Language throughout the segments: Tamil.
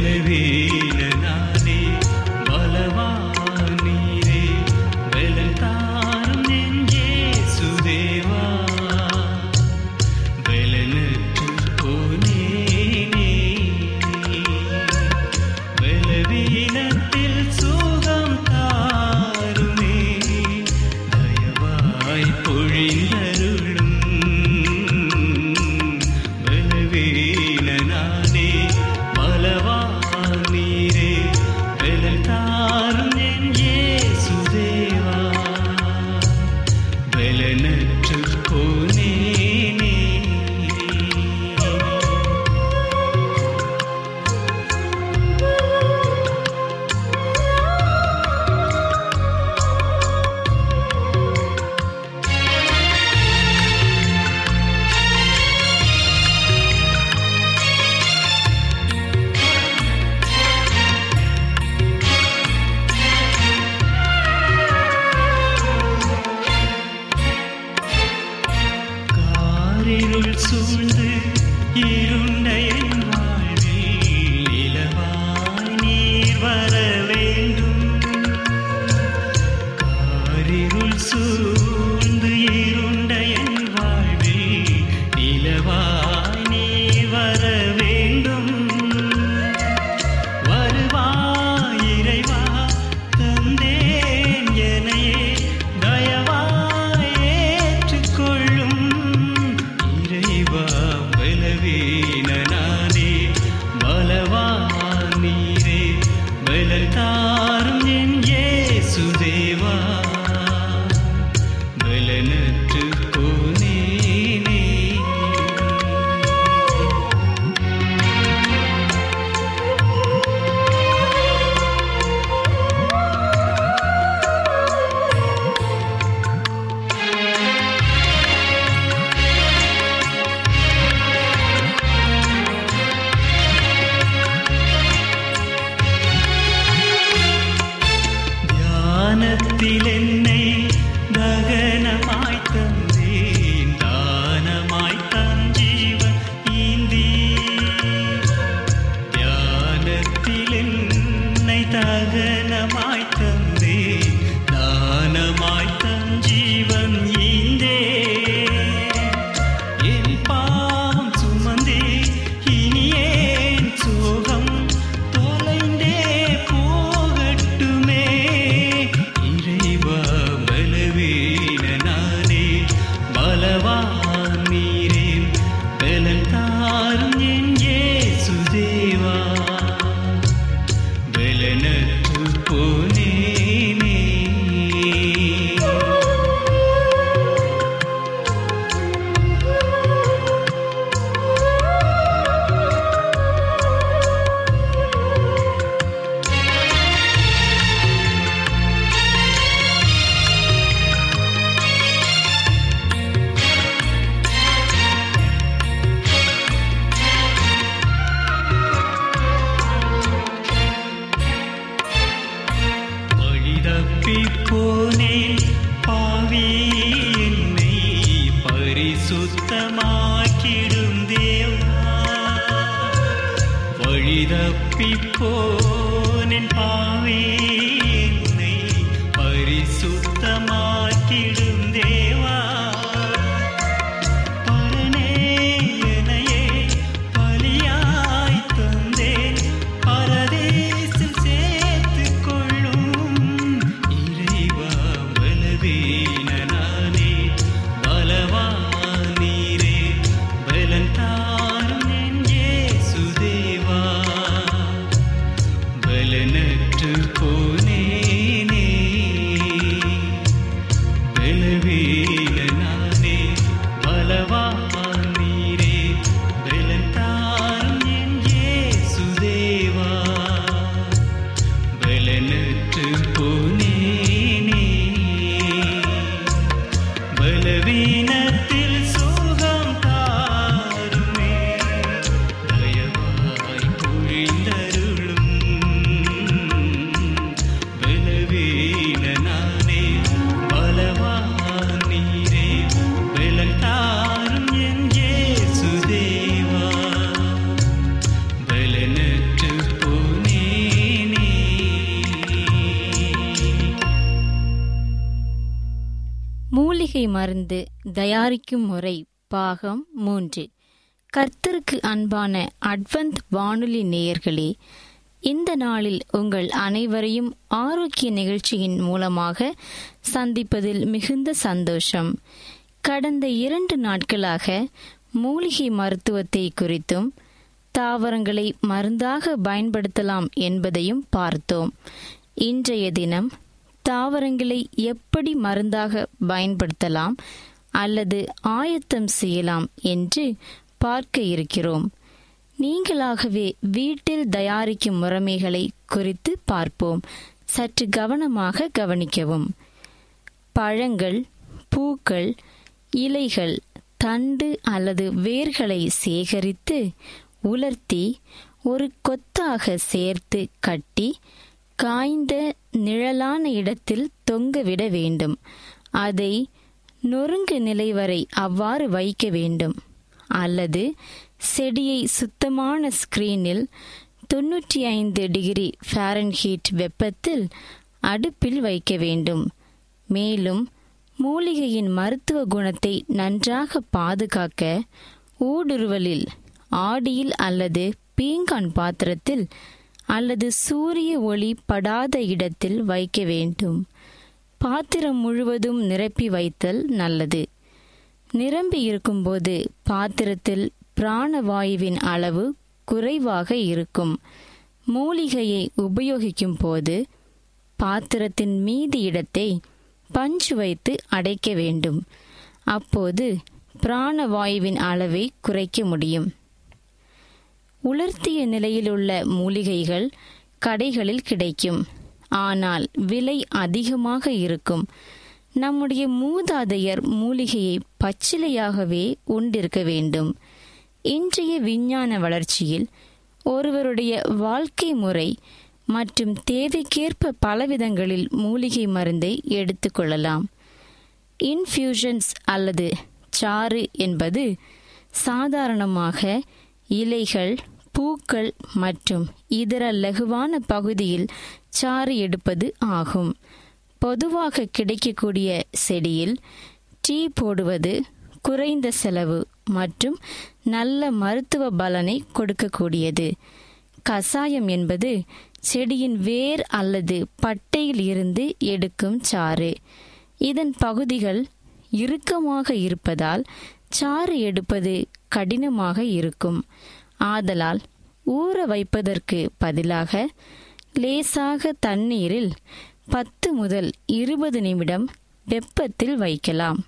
நிலவே என்னை பரிசுத்தமாக்கிடும் தேவா. வழிதப்பி போனின் பாவே. மருந்து தயாரிக்கும் முறை பாகம் மூன்று. கர்த்தருக்கு அன்பான அட்வந்த் வானொலி நேயர்களே இந்த நாளில் உங்கள் அனைவரையும் ஆரோக்கிய நிகழ்ச்சியின் மூலமாக சந்திப்பதில் மிகுந்த சந்தோஷம். கடந்த இரண்டு நாட்களாக மூலிகை மருத்துவத்தை குறித்தும் தாவரங்களை மருந்தாக பயன்படுத்தலாம் என்பதையும் பார்த்தோம். இன்றைய தினம் தாவரங்களை எப்படி மருந்தாக பயன்படுத்தலாம் அல்லது ஆயத்தம் செய்யலாம் என்று பார்க்க இருக்கிறோம். நீங்களாகவே வீட்டில் தயாரிக்கும் முறைமைகளை குறித்து பார்ப்போம். சற்று கவனமாக கவனிக்கவும். பழங்கள் பூக்கள் இலைகள் தண்டு அல்லது வேர்களை சேகரித்து உலர்த்தி ஒரு கொத்தாக சேர்த்து கட்டி காய்ந்த நிழலான இடத்தில் தொங்கவிட வேண்டும். அதை நொறுங்கு நிலை வரை அவ்வாறு வைக்க வேண்டும். அல்லது செடியை சுத்தமான ஸ்கிரீனில் தொன்னூற்றி ஐந்து டிகிரி ஃபாரன்ஹீட் வெப்பத்தில் அடுப்பில் வைக்க வேண்டும். மேலும் மூலிகையின் மருத்துவ குணத்தை நன்றாக பாதுகாக்க ஊடுருவலில் ஆடியில் அல்லது பீங்கான் பாத்திரத்தில் அல்லது சூரிய ஒளி படாத இடத்தில் வைக்க வேண்டும். பாத்திரம் முழுவதும் நிரப்பி வைத்தல் நல்லது. நிரம்பி இருக்கும்போது பாத்திரத்தில் பிராணவாயுவின் அளவு குறைவாக இருக்கும். மூலிகையை உபயோகிக்கும் போது பாத்திரத்தின் மீதி இடத்தை பஞ்சு வைத்து அடைக்க வேண்டும். அப்போது பிராணவாயுவின் அளவை குறைக்க முடியும். உலர்த்திய நிலையிலுள்ள மூலிகைகள் கடைகளில் கிடைக்கும். ஆனால் விலை அதிகமாக இருக்கும். நம்முடைய மூதாதையர் மூலிகையை பச்சிலையாகவே உண்டிருக்க வேண்டும். இன்றைய விஞ்ஞான வளர்ச்சியில் ஒருவருடைய வாழ்க்கை முறை மற்றும் தேவைக்கேற்ப பலவிதங்களில் மூலிகை மருந்தை எடுத்துக்கொள்ளலாம் இன்ஃபியூஷன்ஸ் அல்லது சாறு என்பது சாதாரணமாக இலைகள் பூக்கள் மற்றும் இதர லகுவான பகுதியில் சாறு எடுப்பது ஆகும். பொதுவாக கிடைக்கக்கூடிய செடியில் டீ போடுவது குறைந்த செலவு மற்றும் நல்ல மருத்துவ பலனை கொடுக்கக்கூடியது. கசாயம் என்பது செடியின் வேர் அல்லது பட்டையில் இருந்து எடுக்கும் சாறு. இதன் பகுதிகள் இறுக்கமாக இருப்பதால் சாறு எடுப்பது கடினமாக இருக்கும். ஆதலால் ஊற வைப்பதற்கு பதிலாக லேசாக தண்ணீரில் பத்து முதல் இருபது நிமிடம் வெப்பத்தில் வைக்கலாம்.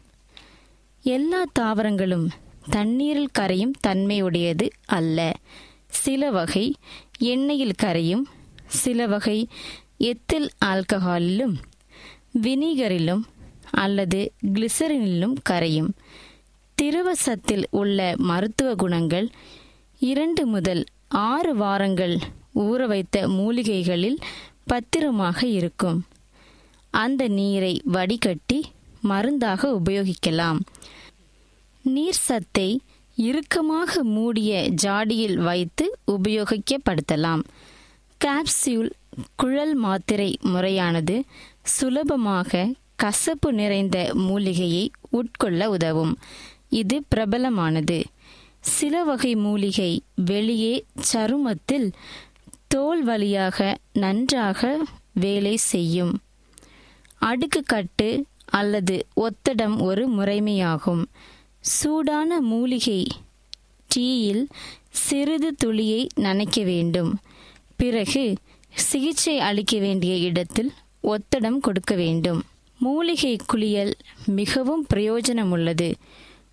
எல்லா தாவரங்களும் தண்ணீரில் கரையும் தன்மையுடையது அல்ல. சில வகை எண்ணெயில் கரையும் சில வகை எத்தில் ஆல்கஹாலிலும் வினிகரிலும் அல்லது கிளிசரினிலும் கரையும். திருவசத்தில் உள்ள மருத்துவ குணங்கள் இரண்டு முதல் ஆறு வாரங்கள் ஊற வைத்த மூலிகைகளில் பத்திரமாக இருக்கும். அந்த நீரை வடிகட்டி மருந்தாக உபயோகிக்கலாம். நீர் சத்தை இறுக்கமாக மூடிய ஜாடியில் வைத்து உபயோகிக்கப்படுத்தலாம். கேப்சியூல் குழல் மாத்திரை முறையானது சுலபமாக கசப்பு நிறைந்த மூலிகையை உட்கொள்ள உதவும். இது பிரபலமானது. சில வகை மூலிகை வெளியே சருமத்தில் தோல் வழியாக நன்றாக வேலை செய்யும். அடுக்கு கட்டு அல்லது ஒத்தடம் ஒரு முறைமையாகும். சூடான மூலிகை டீயில் சிறிது துளியை நனைக்க வேண்டும். பிறகு சிகிச்சை அளிக்க வேண்டிய இடத்தில் ஒத்தடம் கொடுக்க வேண்டும். மூலிகை குளியல் மிகவும் பிரயோஜனமுள்ளது.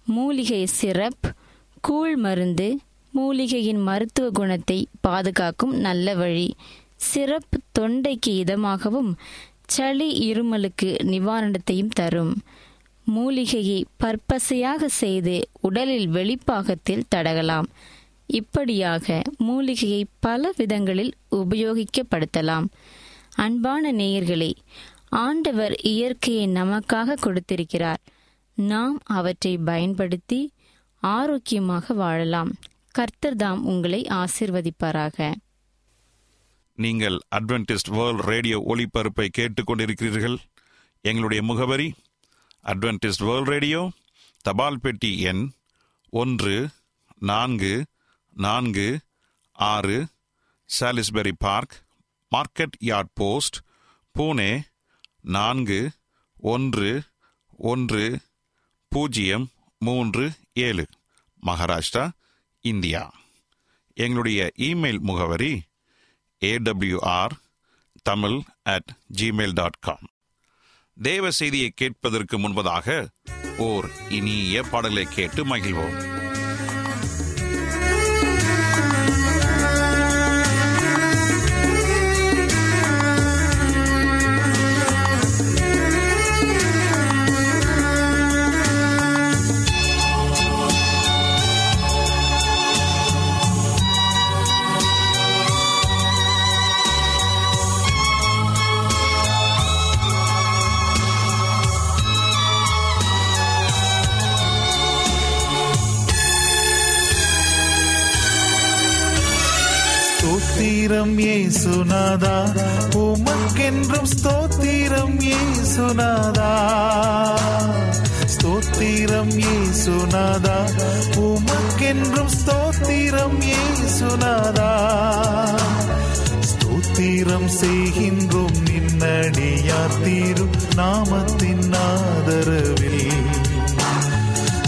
மூலிகை சிரப் கூழ் மருந்து மூலிகையின் மருத்துவ குணத்தை பாதுகாக்கும் நல்ல வழி. சிரப் தொண்டைக்கு இதமாகவும் சளி இருமலுக்கு நிவாரணத்தையும் தரும். மூலிகையை பற்பசையாக செய்து உடலில் வெளிப்பாகத்தில் தடகலாம். இப்படியாக மூலிகையை பல விதங்களில் உபயோகிக்கப்படுத்தலாம். அன்பான நேயர்களே ஆண்டவர் இயற்கையை நமக்காக கொடுத்திருக்கிறார். நாம் அவற்றை பயன்படுத்தி ஆரோக்கியமாக வாழலாம். கர்த்தர் தாம் உங்களை ஆசிர்வதிப்பாராக. நீங்கள் அட்வென்டிஸ்ட் வேர்ல்ட் ரேடியோ ஒளிபரப்பை கேட்டுக்கொண்டிருக்கிறீர்கள். எங்களுடைய முகவரி அட்வென்டிஸ்ட் வேர்ல்ட் ரேடியோ தபால் பெட்டி எண் ஒன்று நான்கு நான்கு ஆறு Salisbury Park Market Yard Post Pune நான்கு ஒன்று ஒன்று பூஜ்ஜியம் மூன்று ஏழு. மகாராஷ்டிரா இந்தியா. எங்களுடைய இமெயில் முகவரி AWR Tamil at Gmail dot com தேவ செய்தியை கேட்பதற்கு முன்பதாக ஓர் இனிய பாடலை கேட்டு மகிழ்வோம். ஏசுநாதா உமக்கென்றும் ஸ்தோத்திரம் ஏசுநாதா ஸ்தோத்திரம் செய்கின்றோம் நின்னடியார் தீரும் நாமத்தின் ஆதரவில்.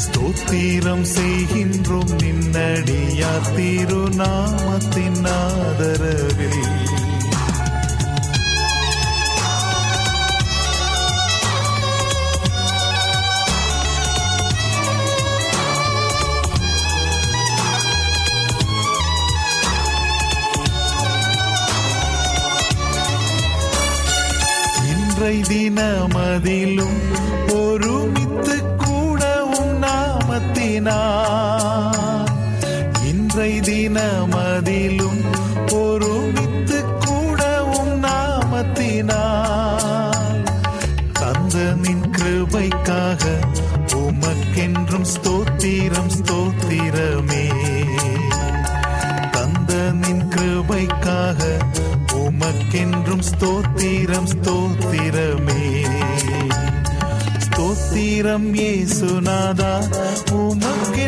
ஸ்தோத்திரம் செய்கின்றோம் நின்னடியார் திருநாமத்தின் ஆதரவில். இன்றை தினமதிலும் ஒருமித்து கூடவும் நாமத்தினார் இன்றை தினமதிலும் ஒருமித்து கூடவும் நாமத்தினார் தந்த நின் கிருபைக்காக உமக்கென்றும் ஸ்தோத்திரம் ஸ்தோத்திரமே. உமக்கென்றும் ஸ்தோத்திரம் ஸ்தோத்திரமே. ஸ்தோத்திரம் ஏசுநாதா உமக்கு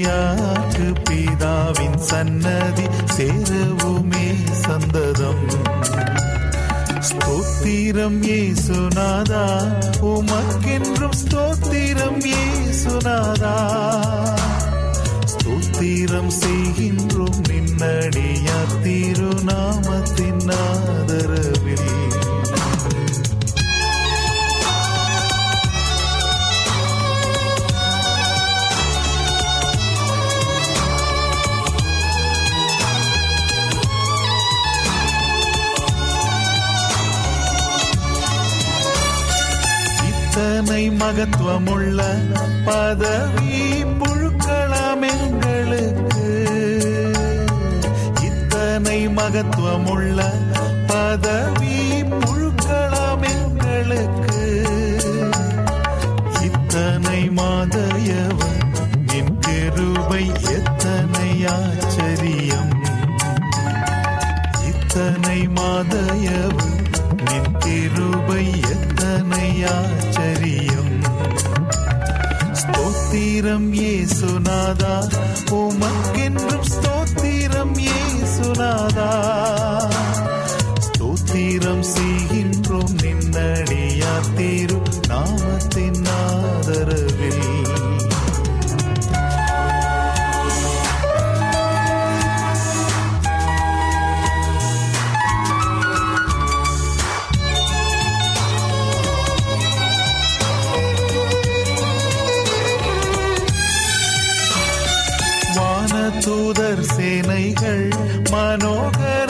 நின்னடியாக்கு பிதாவின் சன்னதி சேரவுமே சந்ததம். ஸ்தோத்திரம் ஏசுநாதா உமக்கென்றும் ஸ்தோத்திரம் ஏசுநாதா ஸ்தோத்திரம் செய்கின்றோம் நின்னடியா திருநாமத்தின் ஆதரவு. இத்தனை மகத்துவமுள்ள பதவி புழுக்கலாம் எங்களுக்கு. இத்தனை மகத்துவமுள்ள பதவி മനോഹര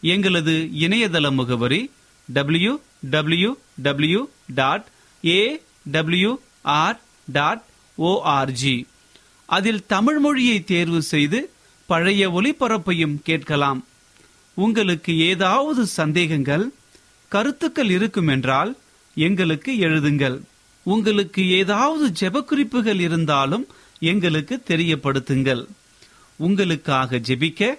எங்களது இணையதள முகவரி W W W dot A W R dot ORG அதில் தமிழ் மொழியை தேர்வு செய்து பழைய ஒளிபரப்பையும் கேட்கலாம். உங்களுக்கு ஏதாவது சந்தேகங்கள் கருத்துக்கள் இருக்கும் என்றால் எங்களுக்கு எழுதுங்கள். உங்களுக்கு ஏதாவது ஜெபக்குறிப்புகள் இருந்தாலும் எங்களுக்கு தெரியப்படுத்துங்கள். உங்களுக்காக ஜெபிக்க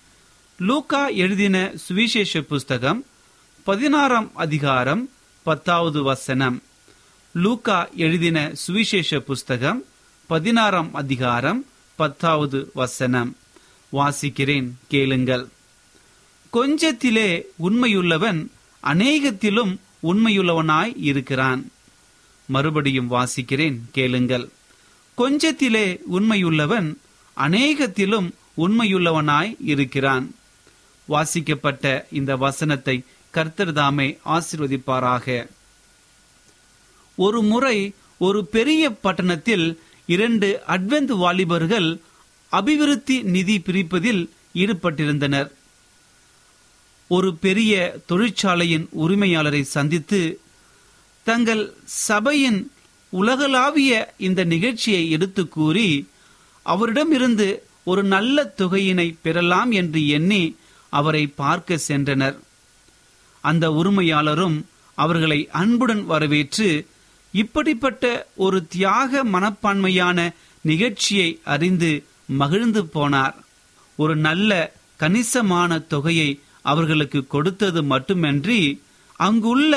லூக்கா எழுதின சுவிசேஷ புஸ்தகம் பதினாறாம் அதிகாரம் பத்தாவது வசனம். லூக்கா எழுதின சுவிசேஷ புஸ்தகம் பதினாறாம் அதிகாரம் பத்தாவது வசனம். வாசிக்கிறேன் கேளுங்கள். கொஞ்சத்திலே உண்மையுள்ளவன் அநேகத்திலும் உண்மையுள்ளவனாய் இருக்கிறான். மறுபடியும் வாசிக்கிறேன் கேளுங்கள். கொஞ்சத்திலே உண்மையுள்ளவன் அநேகத்திலும் உண்மையுள்ளவனாய் இருக்கிறான். வாசிக்கப்பட்ட இந்த வசனத்தை கர்த்தர்தாமே ஆசிர்வதிப்பாராக. ஒரு முறை ஒரு பெரிய பட்டணத்தில் இரண்டு அட்வென்த் வாலிபர்கள் அபிவிருத்தி நிதி பிரிப்பதில் ஈடுபட்டிருந்தனர். ஒரு பெரிய தொழிற்சாலையின் உரிமையாளரை சந்தித்து தங்கள் சபையின் உலகளாவிய இந்த நிகழ்ச்சியை எடுத்து கூறி அவரிடமிருந்து ஒரு நல்ல தொகையினை பெறலாம் என்று எண்ணி அவரை பார்க்க சென்றனர். அந்த உரிமையாளரும் அவர்களை அன்புடன் வரவேற்று இப்படிப்பட்ட ஒரு தியாக மனப்பான்மையான நிகழ்ச்சியை அறிந்து மகிழ்ந்து போனார். ஒரு நல்ல கணிசமான தொகையை அவர்களுக்கு கொடுத்தது மட்டுமன்றி அங்குள்ள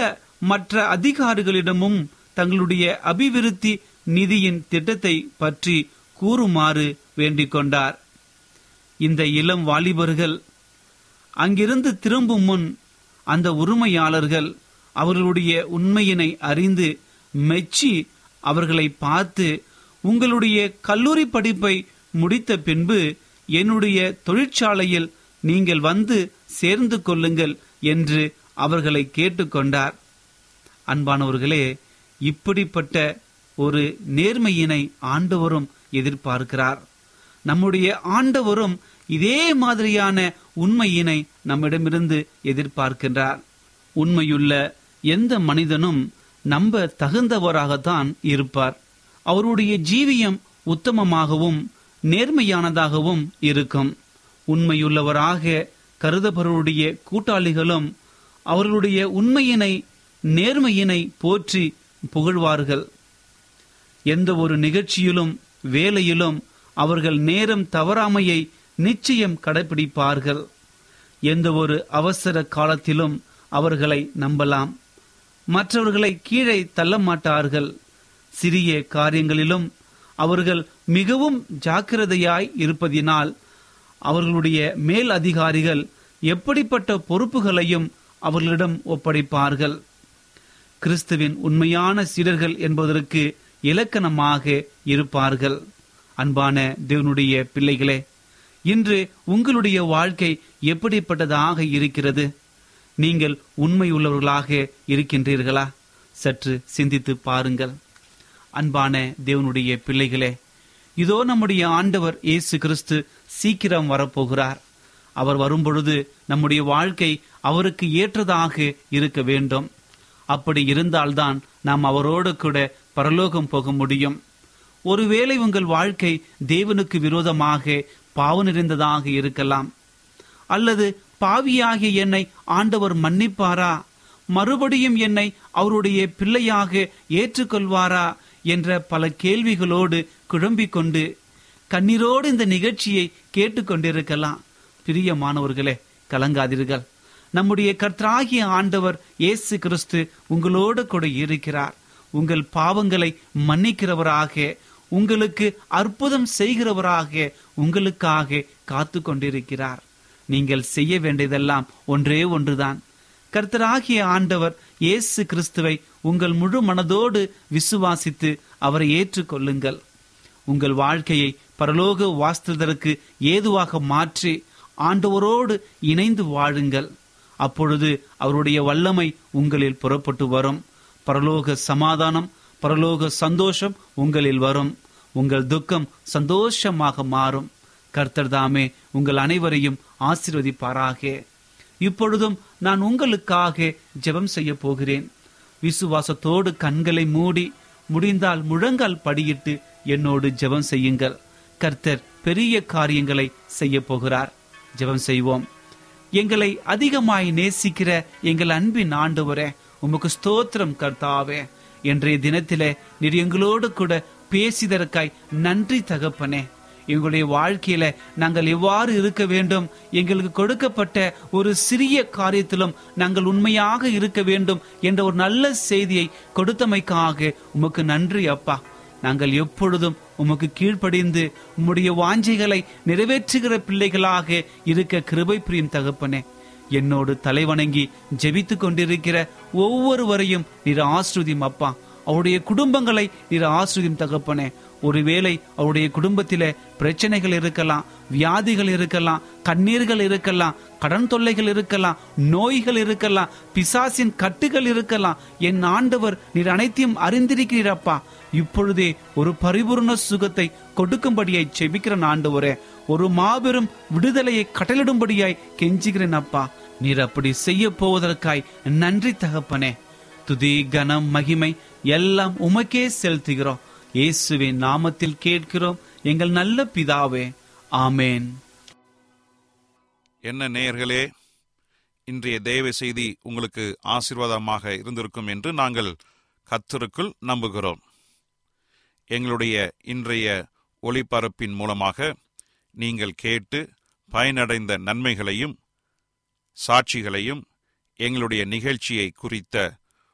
மற்ற அதிகாரிகளிடமும் தங்களுடைய அபிவிருத்தி நிதியின் திட்டத்தை பற்றி கூறுமாறு வேண்டிக் கொண்டார். இந்த இளம் வாலிபர்கள் அங்கிருந்து திரும்பும் முன் அந்த உரிமையாளர்கள் அவர்களுடைய உண்மையினை அறிந்து மெச்சி அவர்களை பார்த்து உங்களுடைய கல்லூரி படிப்பை முடித்த பின்பு என்னுடைய தொழிற்சாலையில் நீங்கள் வந்து சேர்ந்து கொள்ளுங்கள் என்று அவர்களை கேட்டுக்கொண்டார். அன்பானவர்களே இப்படிப்பட்ட ஒரு நேர்மையினை ஆண்டவரும் எதிர்பார்க்கிறார். நம்முடைய ஆண்டவரும் இதே மாதிரியான உண்மையினை நம்மிடமிருந்து எதிர்பார்க்கின்றார். உண்மையுள்ள எந்த மனிதனும் நம்ப தகுந்தவராகத்தான் இருப்பார். அவருடைய ஜீவியம் உத்தமமாகவும் நேர்மையானதாகவும் இருக்கும். உண்மையுள்ளவராக கருதபவருடைய கூட்டாளிகளும் அவர்களுடைய உண்மையினை நேர்மையினை போற்றி புகழ்வார்கள். எந்த ஒரு நிகழ்ச்சியிலும் வேலையிலும் அவர்கள் நேரம் தவறாமையை நிச்சயம் கடைபிடிப்பார்கள். எந்த ஒரு அவசர காலத்திலும் அவர்களை நம்பலாம். மற்றவர்களை கீழே தள்ள மாட்டார்கள். சிறிய காரியங்களிலும் அவர்கள் மிகவும் ஜாக்கிரதையாய் இருப்பதினால் அவர்களுடைய மேல் அதிகாரிகள் எப்படிப்பட்ட பொறுப்புகளையும் அவர்களிடம் ஒப்படைப்பார்கள். கிறிஸ்துவின் உண்மையான சீடர்கள் என்பதற்கு இலக்கணமாக இருப்பார்கள். அன்பான தேவனுடைய பிள்ளைகளே இன்று உங்களுடைய வாழ்க்கை எப்படிப்பட்டதாக இருக்கிறது? நீங்கள் உண்மை உள்ளவர்களாக இருக்கின்றீர்களா? சற்று சிந்தித்து பாருங்கள். அன்பான தேவனுடைய பிள்ளைகளே இதோ நம்முடைய ஆண்டவர் இயேசு கிறிஸ்து சீக்கிரம் வரப்போகிறார். அவர் வரும்பொழுது நம்முடைய வாழ்க்கை அவருக்கு ஏற்றதாக இருக்க வேண்டும். அப்படி இருந்தால்தான் நாம் அவரோடு கூட பரலோகம் போக முடியும். ஒருவேளை உங்கள் வாழ்க்கை தேவனுக்கு விரோதமாக பாவ நிறைந்ததாக இருக்கலாம். அல்லது பாவியாகிய என்னை ஆண்டவர் மன்னிப்பாரா? மறுபடியும் என்னை அவருடைய பிள்ளையாக ஏற்றுக்கொள்வாரா? என்ற பல கேள்விகளோடு குழம்பிக் கொண்டு கண்ணீரோடு இந்த நிகழ்ச்சியை கேட்டுக்கொண்டிருக்கலாம் பிரியமானவர்களே கலங்காதீர்கள். நம்முடைய கர்த்தராகிய ஆண்டவர் இயேசு கிறிஸ்து உங்களோடு கூட இருக்கிறார். உங்கள் பாவங்களை மன்னிக்கிறவராக உங்களுக்கு அற்புதம் செய்கிறவராக உங்களுக்காக காத்து கொண்டிருக்கிறார் நீங்கள் செய்ய வேண்டியதெல்லாம் ஒன்றே ஒன்றுதான். கர்த்தராகிய ஆண்டவர் இயேசு கிறிஸ்துவை உங்கள் முழு மனதோடு விசுவாசித்து அவரை ஏற்றுக்கொள்ளுங்கள். உங்கள் வாழ்க்கையை பரலோக வாஸ்திரதற்கு ஏதுவாக மாற்றி ஆண்டவரோடு இணைந்து வாழுங்கள். அப்பொழுது அவருடைய வல்லமை உங்களில் புறப்பட்டு வரும். பரலோக சமாதானம் பரலோக சந்தோஷம் உங்களில் வரும். உங்கள் துக்கம் சந்தோஷமாக மாறும். கர்த்தர் தாமே உங்கள் அனைவரையும் ஆசிர்வதிப்பாராக. இப்பொழுதும் நான் உங்களுக்காக ஜெபம் செய்ய போகிறேன். விசுவாசத்தோடு கண்களை மூடி முடிந்தால் முழங்கால் படியிட்டு என்னோடு ஜெபம் செய்யுங்கள். கர்த்தர் பெரிய காரியங்களை செய்ய போகிறார். ஜெபம் செய்வோம். எங்களை அதிகமாய் நேசிக்கிற எங்கள் அன்பின் ஆண்டவரே உமக்கு ஸ்தோத்திரம் கர்த்தாவே. இன்றைய தினத்திலே நீர் எங்களோடு கூட பேசிதற்காய் நன்றி தகப்பனே. எங்களுடைய வாழ்க்கையில நாங்கள் எவ்வாறு இருக்க வேண்டும்? எங்களுக்கு கொடுக்கப்பட்ட ஒரு சிறிய காரியத்திலும் நாங்கள் உண்மையாக இருக்க வேண்டும் என்ற ஒரு நல்ல செய்தியை கொடுத்தமைக்காக உமக்கு நன்றி அப்பா. நாங்கள் எப்பொழுதும் உமக்கு கீழ்ப்படிந்து உம்முடைய வாஞ்சைகளை நிறைவேற்றுகிற பிள்ளைகளாக இருக்க கிருபை பிரியும் தகப்பனே. என்னோடு தலைவணங்கி ஜெபித்து கொண்டிருக்கிற ஒவ்வொருவரையும் நீர் ஆஸ்ருதியும் அப்பா. அவருடைய குடும்பங்களை நீர் ஆசிரியம் தகப்பனே. ஒருவேளை அவருடைய குடும்பத்திலே பிரச்சனைகள் இருக்கலாம் வியாதிகள் இருக்கலாம் கண்ணீர்கள் இருக்கலாம் கடன் தொல்லைகள் இருக்கலாம் நோய்கள் இருக்கலாம் பிசாசின் கட்டுகள் இருக்கலாம். என் ஆண்டவர் நீர் அனைத்தையும் அறிந்திருக்கிறீரப்பா. இப்பொழுதே ஒரு பரிபூர்ண சுகத்தை கொடுக்கும்படியாய் செபிக்கிறேன் ஆண்டவரே. ஒரு மாபெரும் விடுதலையை கட்டளிடும்படியாய் கெஞ்சுகிறேன் அப்பா. நீர் அப்படி செய்ய போவதற்காய் நன்றி தகப்பனே. துதி கனம் மகிமை எல்லாம் உமக்கே செலுத்துகிறோம். இயேசுவின் நாமத்தில் கேட்கிறோம். எங்கள் நல்ல பிதாவே ஆமேன். என்ன நேயர்களே இன்றைய தேவ செய்தி உங்களுக்கு ஆசீர்வாதமாக இருந்திருக்கும் என்று நாங்கள் கத்தருக்குள் நம்புகிறோம். எங்களுடைய இன்றைய ஒளிபரப்பின் மூலமாக நீங்கள் கேட்டு பயனடைந்த நன்மைகளையும் சாட்சிகளையும் எங்களுடைய நிகழ்ச்சியை குறித்த